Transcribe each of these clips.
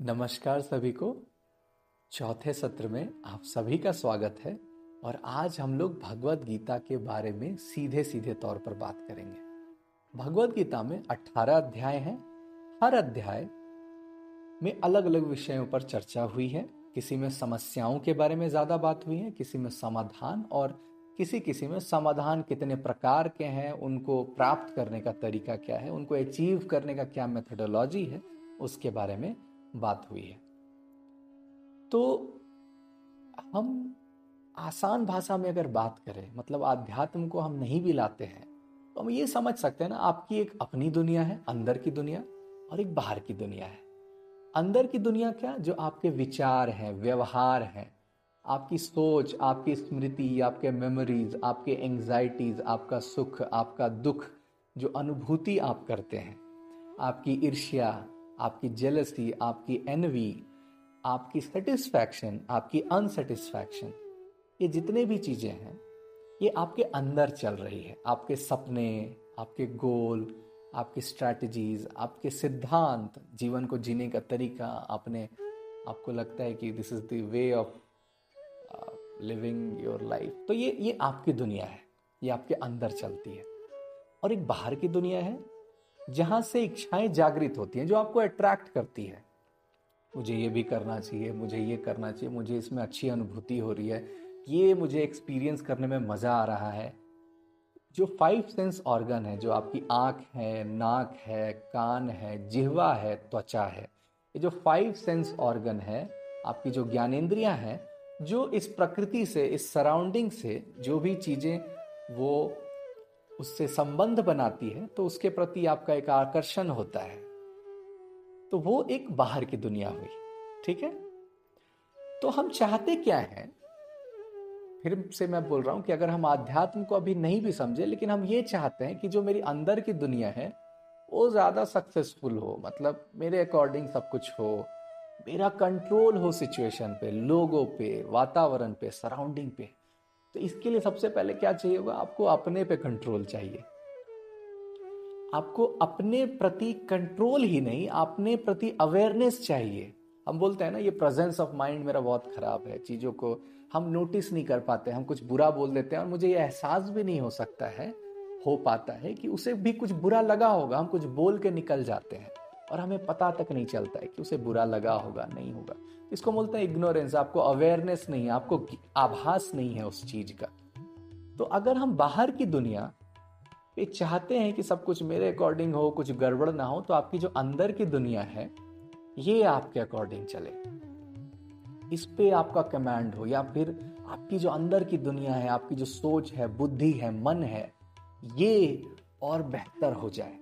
नमस्कार सभी को। चौथे सत्र में आप सभी का स्वागत है और आज हम लोग भगवत गीता के बारे में सीधे सीधे तौर पर बात करेंगे। भगवत गीता में 18 अध्याय हैं। हर अध्याय में अलग अलग विषयों पर चर्चा हुई है। किसी में समस्याओं के बारे में ज़्यादा बात हुई है, किसी में समाधान और किसी किसी में समाधान कितने प्रकार के हैं, उनको प्राप्त करने का तरीका क्या है, उनको अचीव करने का क्या मेथोडोलॉजी है, उसके बारे में बात हुई है। तो हम आसान भाषा में अगर बात करें मतलब आध्यात्म को हम नहीं भी लाते हैं तो हम ये समझ सकते हैं ना, आपकी एक अपनी दुनिया है, अंदर की दुनिया, और एक बाहर की दुनिया है। अंदर की दुनिया क्या, जो आपके विचार हैं, व्यवहार हैं, आपकी सोच, आपकी स्मृति, आपके मेमोरीज आपके एंजाइटीज आपका सुख, आपका दुख, जो अनुभूति आप करते हैं, आपकी ईर्ष्या आपकी जेलसी आपकी एनवी आपकी सेटिस्फैक्शन आपकी अनसेटिस्फैक्शन ये जितने भी चीज़ें हैं, ये आपके अंदर चल रही है। आपके सपने, आपके गोल आपकी स्ट्रैटेजीज आपके सिद्धांत, जीवन को जीने का तरीका, आपने, आपको लगता है कि this is the way of living your life तो ये ये आपकी दुनिया है। ये आपके अंदर चलती है। और एक बाहर की दुनिया है जहाँ से इच्छाएँ जागृत होती हैं, जो आपको अट्रैक्ट करती है। मुझे ये भी करना चाहिए, मुझे ये करना चाहिए, मुझे इसमें अच्छी अनुभूति हो रही है। ये मुझे एक्सपीरियंस करने में मज़ा आ रहा है। जो फाइव सेंस ऑर्गन है, जो आपकी आँख है, नाक है, कान है, जिहवा है, त्वचा है, ये जो फाइव सेंस ऑर्गन है, आपकी जो ज्ञानेन्द्रियाँ हैं, जो इस प्रकृति से, इस सराउंडिंग से, जो भी चीज़ें, वो उससे संबंध बनाती है तो उसके प्रति आपका एक आकर्षण होता है। तो वो एक बाहर की दुनिया हुई, ठीक है? तो हम चाहते क्या है? फिर से मैं बोल रहा हूँ कि अगर हम आध्यात्म को अभी नहीं भी समझे, लेकिन हम ये चाहते हैं कि जो मेरी अंदर की दुनिया है, वो ज़्यादा सक्सेसफुल हो मतलब मेरे अकॉर्डिंग सब कुछ हो, मेरा कंट्रोल हो सिचुएशन पे, लोगों पे, वातावरण पे सराउंडिंग पे। तो इसके लिए सबसे पहले क्या चाहिए होगा? आपको अपने पे कंट्रोल चाहिए। आपको अपने प्रति कंट्रोल ही नहीं, अपने प्रति अवेयरनेस चाहिए। हम बोलते हैं ना, ये प्रेजेंस ऑफ़ माइंड मेरा बहुत खराब है चीज़ों को। हम नोटिस नहीं कर पाते, हम कुछ बुरा बोल देते हैं और मुझे ये एहसास भी नहीं हो सकता है, हो पाता है कि उसे भी कुछ बुरा लगा होगा, हम कुछ बोल के निकल जाते हैं। और हमें पता तक नहीं चलता है कि उसे बुरा लगा होगा, नहीं होगा। इसको बोलते हैं इग्नोरेंस आपको अवेयरनेस नहीं है, आपको आभास नहीं है उस चीज़ का। तो अगर हम बाहर की दुनिया पे चाहते हैं कि सब कुछ मेरे अकॉर्डिंग हो, कुछ गड़बड़ ना हो तो आपकी जो अंदर की दुनिया है, ये आपके अकॉर्डिंग चले। इस पे आपका कमांड हो, या फिर आपकी जो अंदर की दुनिया है, आपकी जो सोच है, बुद्धि है, मन है, ये और बेहतर हो जाए।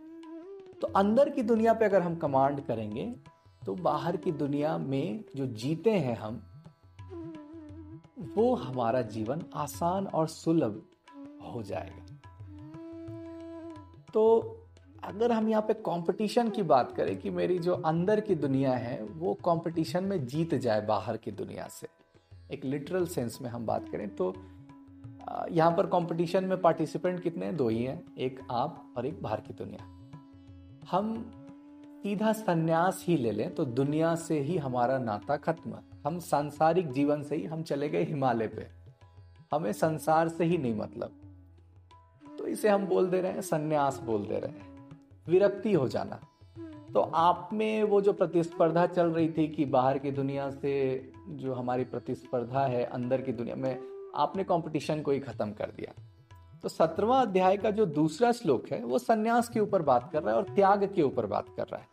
तो अंदर की दुनिया पे अगर हम कमांड करेंगे तो बाहर की दुनिया में जो जीते हैं हम, वो हमारा जीवन आसान और सुलभ हो जाएगा। तो अगर हम यहाँ पे कंपटीशन की बात करें कि मेरी जो अंदर की दुनिया है, वो कंपटीशन में जीत जाए बाहर की दुनिया से, एक लिटरल सेंस में हम बात करें तो यहाँ पर कंपटीशन में पार्टिसिपेंट कितने हैं? दो ही हैं, एक आप और एक बाहर की दुनिया। हम सीधा संन्यास ही ले लें तो दुनिया से ही हमारा नाता खत्म हम सांसारिक जीवन से ही हम चले गए हिमालय पे। हमें संसार से ही नहीं मतलब। तो इसे हम बोल दे रहे हैं, संन्यास बोल दे रहे हैं। विरक्ति हो जाना। तो आप में वो जो प्रतिस्पर्धा चल रही थी कि बाहर की दुनिया से जो हमारी प्रतिस्पर्धा है, अंदर की दुनिया में आपने कंपटीशन को ही खत्म कर दिया। तो सत्रवा अध्याय का जो दूसरा श्लोक है, वो सन्यास के ऊपर बात कर रहा है और त्याग के ऊपर बात कर रहा है।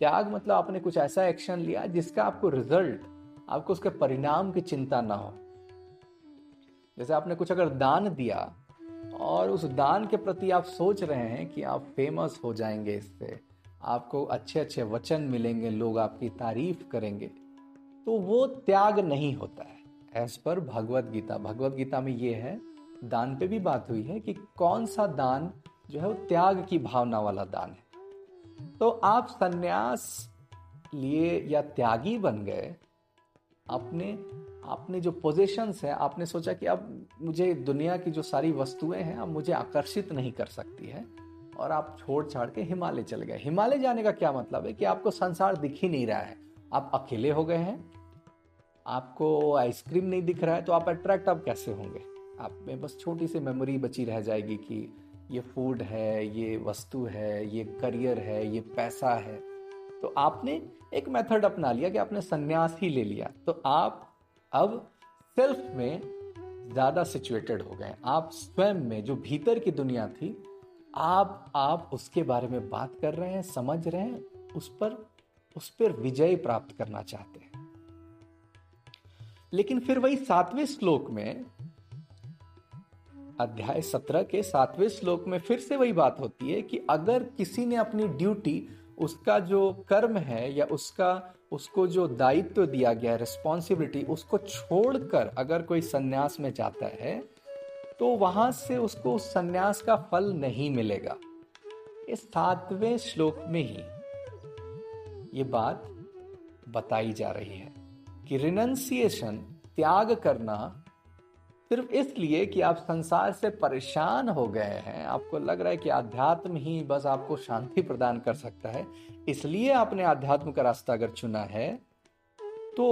त्याग मतलब आपने कुछ ऐसा एक्शन लिया जिसका आपको रिज़ल्ट आपको उसके परिणाम की चिंता ना हो। जैसे आपने कुछ अगर दान दिया और उस दान के प्रति आप सोच रहे हैं कि आप फ़ेमस हो जाएँगे इससे, आपको अच्छे अच्छे वचन मिलेंगे, लोग आपकी तारीफ़ करेंगे तो वो त्याग नहीं होता है एज पर भगवत गीता। भगवत गीता में ये है दान पे भी बात हुई है कि कौन सा दान जो है वो त्याग की भावना वाला दान है। तो आप सन्यास लिए या त्यागी बन गए अपने आपने जो पोजिशंस है, आपने सोचा कि अब मुझे दुनिया की जो सारी वस्तुएँ हैं, अब मुझे आकर्षित नहीं कर सकती है और आप छोड़ छाड़ के हिमालय चले गए। हिमालय जाने का क्या मतलब है कि आपको संसार दिख ही नहीं रहा है। आप अकेले हो गए हैं, आपको आइसक्रीम नहीं दिख रहा है तो आप अट्रैक्ट अब कैसे होंगे? आप में बस छोटी सी मेमोरी बची रह जाएगी कि ये फ़ूड है, ये वस्तु है, ये करियर है, ये पैसा है। तो आपने एक मेथड अपना लिया कि आपने संन्यास ही ले लिया। तो आप अब सेल्फ में ज़्यादा सिचुएटेड हो गए। आप स्वयं में जो भीतर की दुनिया थी, आप आप उसके बारे में बात कर रहे हैं, समझ रहे हैं, उस पर उस पर विजय प्राप्त करना चाहते हैं। लेकिन फिर वही सातवें श्लोक में अध्याय सत्रह के सातवें श्लोक में फिर से वही बात होती है कि अगर किसी ने अपनी ड्यूटी, उसका जो कर्म है या उसका, उसको जो दायित्व दिया गया रिस्पॉन्सिबिलिटी उसको छोड़कर अगर कोई सन्यास में जाता है तो वहाँ से उसको उस सन्यास का फल नहीं मिलेगा। इस सातवें श्लोक में ही ये बात बताई जा रही है कि रिनंसिएशन त्याग करना सिर्फ़ इसलिए कि आप संसार से परेशान हो गए हैं। आपको लग रहा है कि आध्यात्म ही बस आपको शांति प्रदान कर सकता है। इसलिए आपने आध्यात्म का रास्ता अगर चुना है तो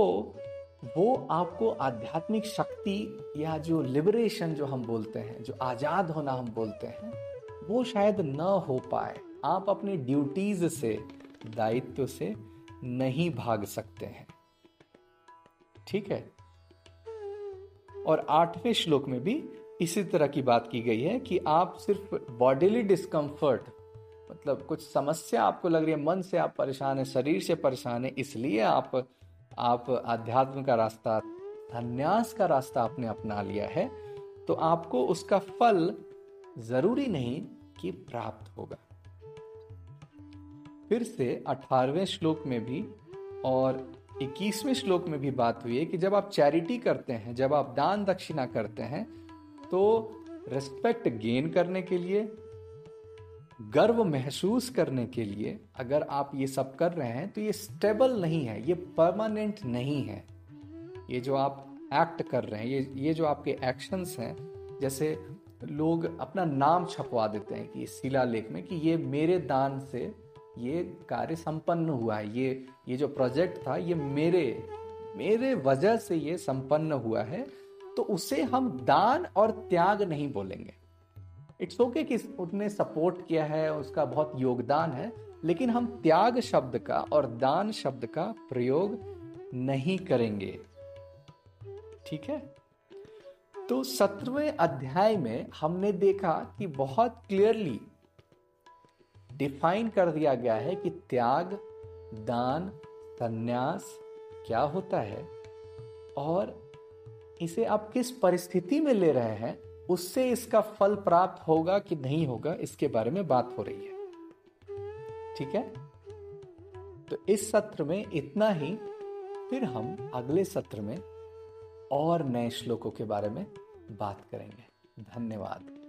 वो आपको आध्यात्मिक शक्ति या जो लिबरेशन जो हम बोलते हैं, जो आज़ाद होना हम बोलते हैं, वो शायद न हो पाए। आप अपनी ड्यूटीज़ से, दायित्व से नहीं भाग सकते हैं। ठीक है? और आठवें श्लोक में भी इसी तरह की बात की गई है कि आप सिर्फ़ बॉडीली डिस्कम्फर्ट मतलब कुछ समस्या आपको लग रही है, मन से आप परेशान है, शरीर से परेशान है, इसलिए आप आप आध्यात्म का रास्ता धन्यास का रास्ता आपने अपना लिया है तो आपको उसका फल ज़रूरी नहीं कि प्राप्त होगा। फिर से अठारहवें श्लोक में भी और इक्कीसवें श्लोक में भी बात हुई है कि जब आप चैरिटी करते हैं, जब आप दान दक्षिणा करते हैं तो रिस्पेक्ट गेन करने के लिए, गर्व महसूस करने के लिए अगर आप ये सब कर रहे हैं तो ये स्टेबल नहीं है, ये परमानेंट नहीं है। ये जो आप एक्ट कर रहे हैं, ये ये जो आपके एक्शंस हैं, जैसे लोग अपना नाम छपवा देते हैं कि शिला लेख में कि ये मेरे दान से ये कार्य संपन्न हुआ है। ये ये जो प्रोजेक्ट था, ये मेरे मेरे वजह से ये संपन्न हुआ है तो उसे हम दान और त्याग नहीं बोलेंगे। इट्स ओके okay कि उसने सपोर्ट किया है, उसका बहुत योगदान है, लेकिन हम त्याग शब्द का और दान शब्द का प्रयोग नहीं करेंगे। ठीक है? तो सत्रहवें अध्याय में हमने देखा कि बहुत क्लियरली डिफाइन कर दिया गया है कि त्याग, दान, संन्यास क्या होता है और इसे आप किस परिस्थिति में ले रहे हैं, उससे इसका फल प्राप्त होगा कि नहीं होगा, इसके बारे में बात हो रही है। ठीक है? तो इस सत्र में इतना ही। फिर हम अगले सत्र में और नए श्लोकों के बारे में बात करेंगे। धन्यवाद।